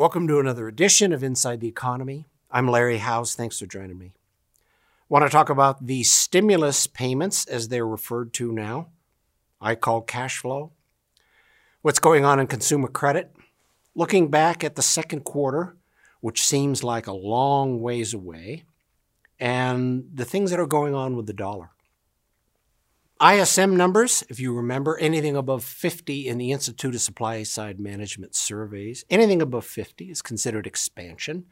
Welcome to another edition of Inside the Economy. I'm Larry House. Thanks for joining me. Want to talk about the stimulus payments as they're referred to now. I call cash flow. What's going on in consumer credit? Looking back at the second quarter, which seems like a long ways away, and the things that are going on with the dollar. ISM numbers, if you remember, anything above 50 in the Institute of Supply Side Management surveys, anything above 50 is considered expansion.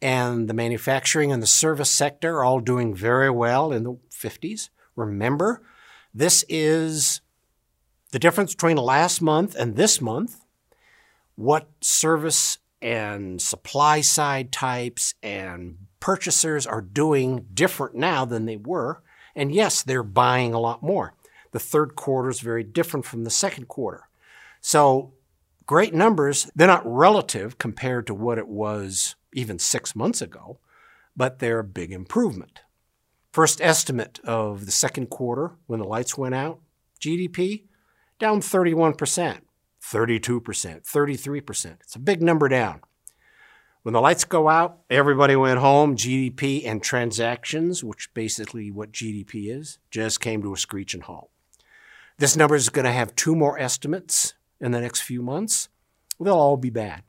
And the manufacturing and the service sector are all doing very well in the 50s. Remember, this is the difference between last month and this month. What service and supply side types and purchasers are doing different now than they were and yes, they're buying a lot more. The third quarter is very different from the second quarter. So, great numbers. They're not relative compared to what it was even six months ago, but they're a big improvement. First estimate of the second quarter when the lights went out GDP down 31%, 32%, 33%. It's a big number down. When the lights go out, everybody went home. GDP and transactions, which basically what GDP is, just came to a screeching halt. This number is going to have two more estimates in the next few months. They'll all be bad.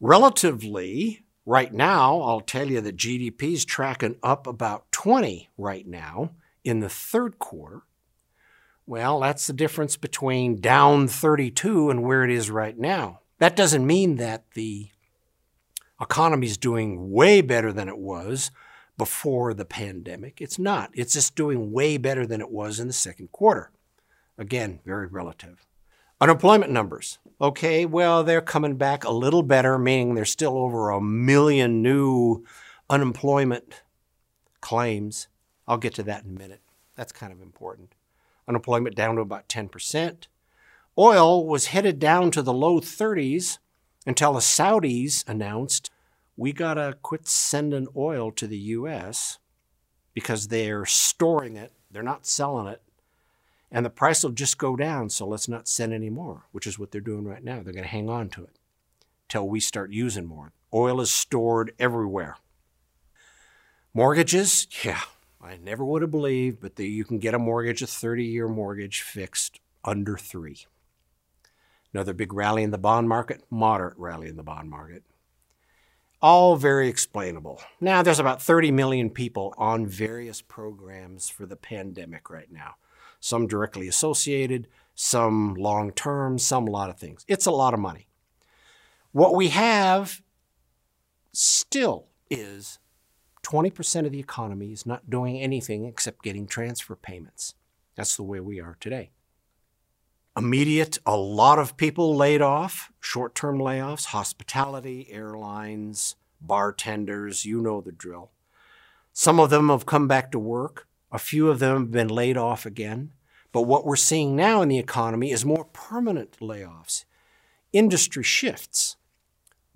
Relatively, right now, I'll tell you that GDP is tracking up about 20 right now in the third quarter. Well, that's the difference between down 32 and where it is right now. That doesn't mean that the economy is doing way better than it was before the pandemic. It's not. It's just doing way better than it was in the second quarter. Again, very relative. Unemployment numbers. Okay, well, they're coming back a little better, meaning there's still over a million new unemployment claims. I'll get to that in a minute. That's kind of important. Unemployment down to about 10%. Oil was headed down to the low 30s until the Saudis announced we got to quit sending oil to the U.S. because they're storing it, they're not selling it, and the price will just go down, so let's not send any more, which is what they're doing right now. They're going to hang on to it till we start using more. Oil is stored everywhere. Mortgages, yeah, I never would have believed, but the, you can get a mortgage, a 30 year mortgage fixed under three. Another big rally in the bond market, moderate rally in the bond market. All very explainable. Now, there's about 30 million people on various programs for the pandemic right now. Some directly associated, some long term, some a lot of things. It's a lot of money. What we have still is 20% of the economy is not doing anything except getting transfer payments. That's the way we are today immediate, a lot of people laid off, short term layoffs, hospitality, airlines, bartenders, you know the drill. Some of them have come back to work, a few of them have been laid off again. But what we're seeing now in the economy is more permanent layoffs, industry shifts.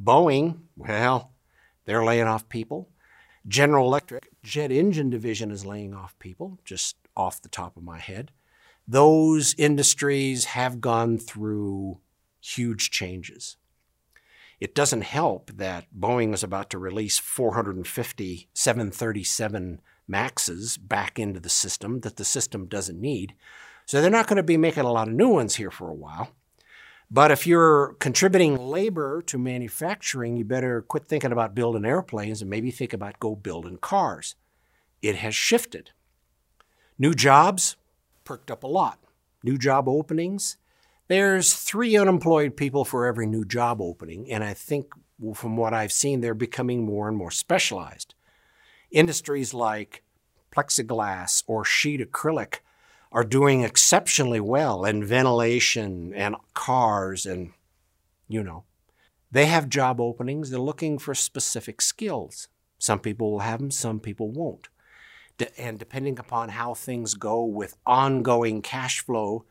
Boeing, well, they're laying off people. General Electric, jet engine division is laying off people, just off the top of my head those industries have gone through huge changes. It doesn't help that Boeing is about to release 450 737 Maxes back into the system that the system doesn't need. So they're not going to be making a lot of new ones here for a while. But if you're contributing labor to manufacturing, you better quit thinking about building airplanes and maybe think about go building cars. It has shifted. New jobs, perked up a lot. New job openings. There's three unemployed people for every new job opening, and I think from what I've seen, they're becoming more and more specialized. Industries like plexiglass or sheet acrylic are doing exceptionally well, and ventilation and cars, and you know. They have job openings, they're looking for specific skills. Some people will have them, some people won't and depending upon how things go with ongoing cash flow,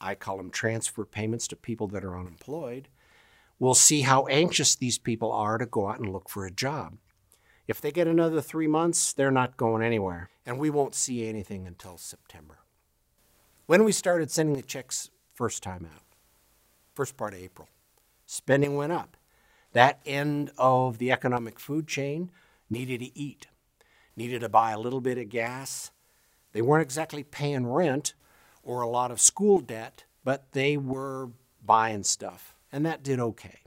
I call them transfer payments to people that are unemployed, we'll see how anxious these people are to go out and look for a job. If they get another three months, they're not going anywhere, and we won't see anything until September. When we started sending the checks first time out, first part of April, spending went up. That end of the economic food chain needed to eat, needed to buy a little bit of gas. They weren't exactly paying rent or a lot of school debt, but they were buying stuff, and that did okay.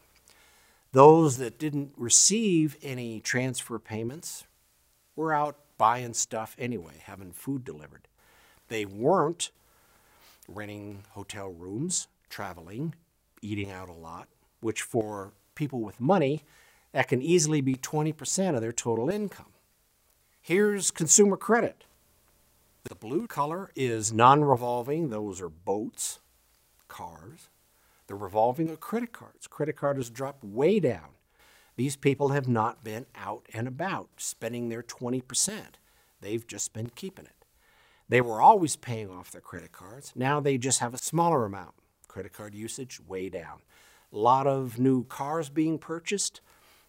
Those that didn't receive any transfer payments were out buying stuff anyway, having food delivered. They weren't renting hotel rooms, traveling, eating out a lot, which for people with money, that can easily be 20% of their total income. Here's consumer credit. The blue color is non revolving, those are boats, cars. The revolving are credit cards. Credit card has dropped way down. These people have not been out and about spending their 20%. They've just been keeping it. They were always paying off their credit cards. Now they just have a smaller amount. Credit card usage way down. A lot of new cars being purchased.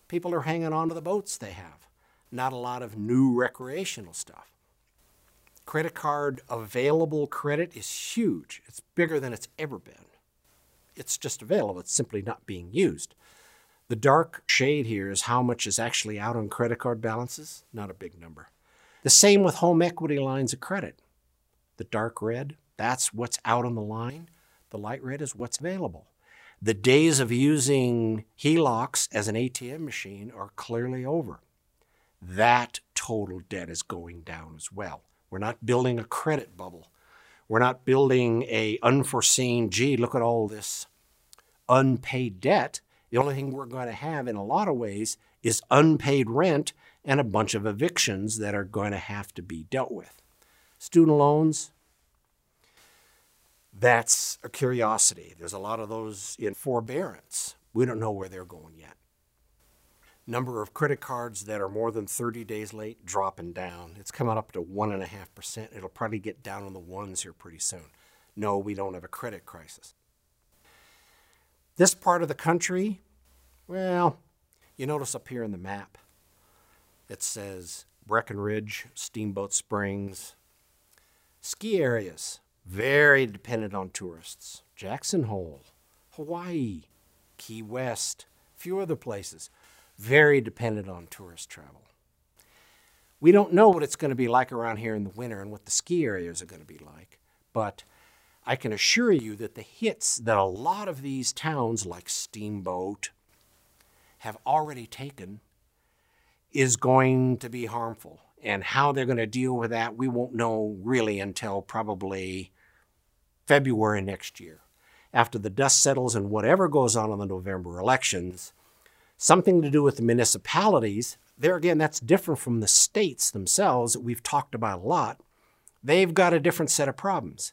People are hanging on to the boats they have. Not a lot of new recreational stuff. Credit card available credit is huge. It's bigger than it's ever been. It's just available, it's simply not being used. The dark shade here is how much is actually out on credit card balances, not a big number. The same with home equity lines of credit. The dark red, that's what's out on the line. The light red is what's available. The days of using HELOCs as an ATM machine are clearly over. That total debt is going down as well. We're not building a credit bubble. We're not building a unforeseen, gee, look at all this unpaid debt. The only thing we're going to have in a lot of ways is unpaid rent and a bunch of evictions that are going to have to be dealt with. Student loans, that's a curiosity. There's a lot of those in forbearance. We don't know where they're going yet. Number of credit cards that are more than 30 days late dropping down. It's coming up to 1.5%. It'll probably get down on the ones here pretty soon. No, we don't have a credit crisis. This part of the country, well, you notice up here in the map, it says Breckenridge, Steamboat Springs, ski areas, very dependent on tourists. Jackson Hole, Hawaii, Key West, a few other places very dependent on tourist travel. We don't know what it's going to be like around here in the winter and what the ski areas are going to be like, but I can assure you that the hits that a lot of these towns, like Steamboat, have already taken is going to be harmful. And how they're going to deal with that, we won't know really until probably February next year. After the dust settles and whatever goes on in the November elections, something to do with the municipalities. There again, that's different from the states themselves that we've talked about a lot. They've got a different set of problems.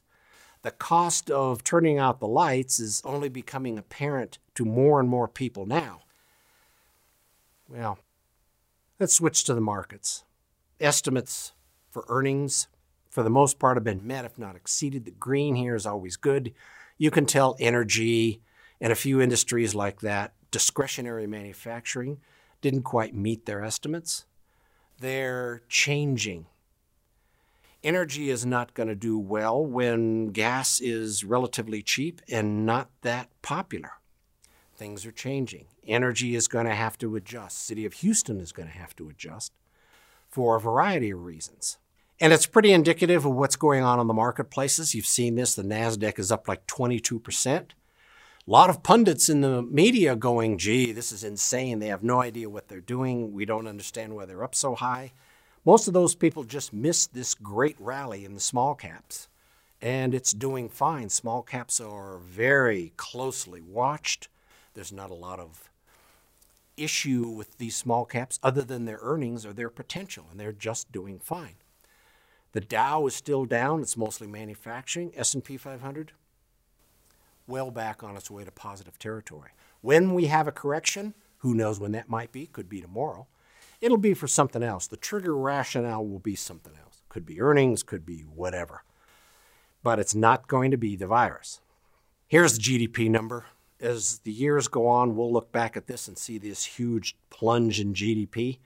The cost of turning out the lights is only becoming apparent to more and more people now. Well, let's switch to the markets. Estimates for earnings, for the most part, have been met, if not exceeded. The green here is always good. You can tell energy and a few industries like that discretionary manufacturing didn't quite meet their estimates. They're changing. Energy is not going to do well when gas is relatively cheap and not that popular. Things are changing. Energy is going to have to adjust. City of Houston is going to have to adjust for a variety of reasons. And it's pretty indicative of what's going on in the marketplaces. You've seen this. The NASDAQ is up like 22%. A lot of pundits in the media going, gee, this is insane. They have no idea what they're doing. We don't understand why they're up so high. Most of those people just missed this great rally in the small caps. And it's doing fine. Small caps are very closely watched. There's not a lot of issue with these small caps other than their earnings or their potential, and they're just doing fine. The Dow is still down. It's mostly manufacturing. S&P 500 well back on its way to positive territory. When we have a correction, who knows when that might be, could be tomorrow, it'll be for something else. The trigger rationale will be something else. Could be earnings, could be whatever. But it's not going to be the virus. Here's the GDP number. As the years go on, we'll look back at this and see this huge plunge in GDP.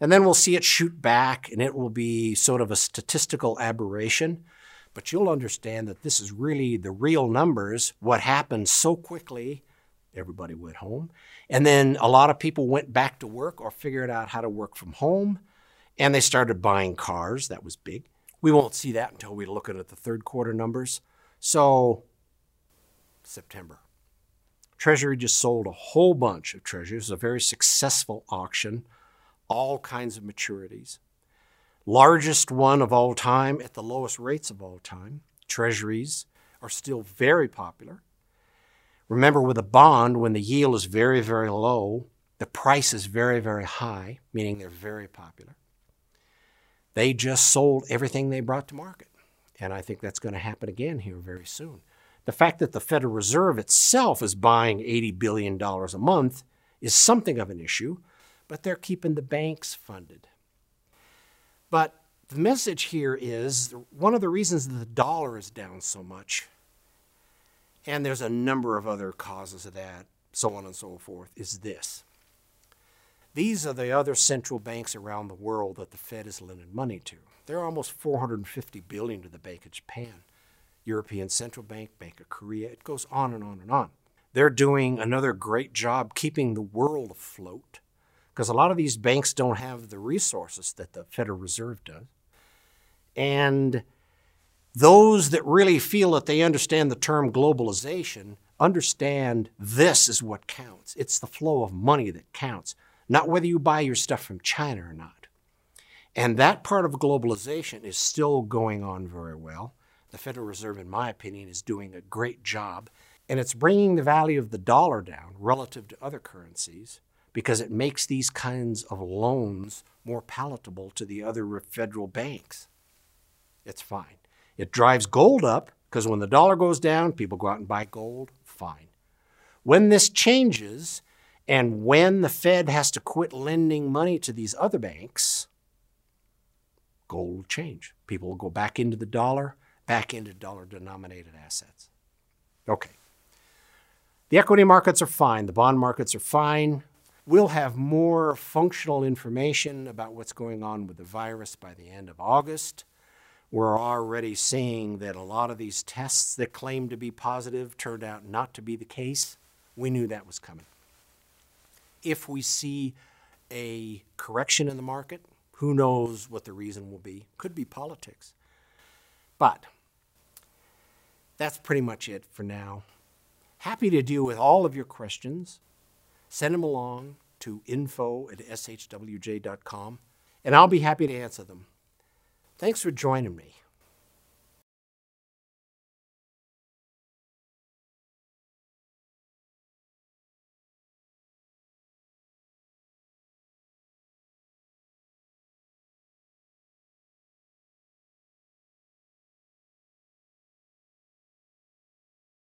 And then we'll see it shoot back, and it will be sort of a statistical aberration but you'll understand that this is really the real numbers, what happened so quickly Everybody went home. And then a lot of people went back to work or figured out how to work from home. And they started buying cars. That was big. We won't see that until we're looking at the third quarter numbers. So, September. Treasury just sold a whole bunch of treasuries. A very successful auction, all kinds of maturities. Largest one of all time at the lowest rates of all time. Treasuries are still very popular. Remember, with a bond, when the yield is very, very low, the price is very, very high, meaning they're very popular. They just sold everything they brought to market. And I think that's going to happen again here very soon. The fact that the Federal Reserve itself is buying $80 billion a month is something of an issue, but they're keeping the banks funded. But the message here is one of the reasons the dollar is down so much and there's a number of other causes of that, so on and so forth, is this. These are the other central banks around the world that the Fed is lending money to. There are almost 450 billion to the Bank of Japan, European Central Bank, Bank of Korea. It goes on and on and on. They're doing another great job keeping the world afloat because a lot of these banks don't have the resources that the Federal Reserve does. And those that really feel that they understand the term globalization understand this is what counts. It's the flow of money that counts, not whether you buy your stuff from China or not. And that part of globalization is still going on very well. The Federal Reserve, in my opinion, is doing a great job. And it's bringing the value of the dollar down relative to other currencies because it makes these kinds of loans more palatable to the other federal banks. It's fine. It drives gold up because when the dollar goes down, people go out and buy gold. Fine. When this changes and when the Fed has to quit lending money to these other banks, gold will change. People will go back into the dollar, back into dollar denominated assets. Okay. The equity markets are fine. The bond markets are fine. We'll have more functional information about what's going on with the virus by the end of August we're already seeing that a lot of these tests that claim to be positive turned out not to be the case. We knew that was coming. If we see a correction in the market, who knows what the reason will be? Could be politics. But that's pretty much it for now. Happy to deal with all of your questions. Send them along to info at shwj.com, and I'll be happy to answer them. Thanks for joining me.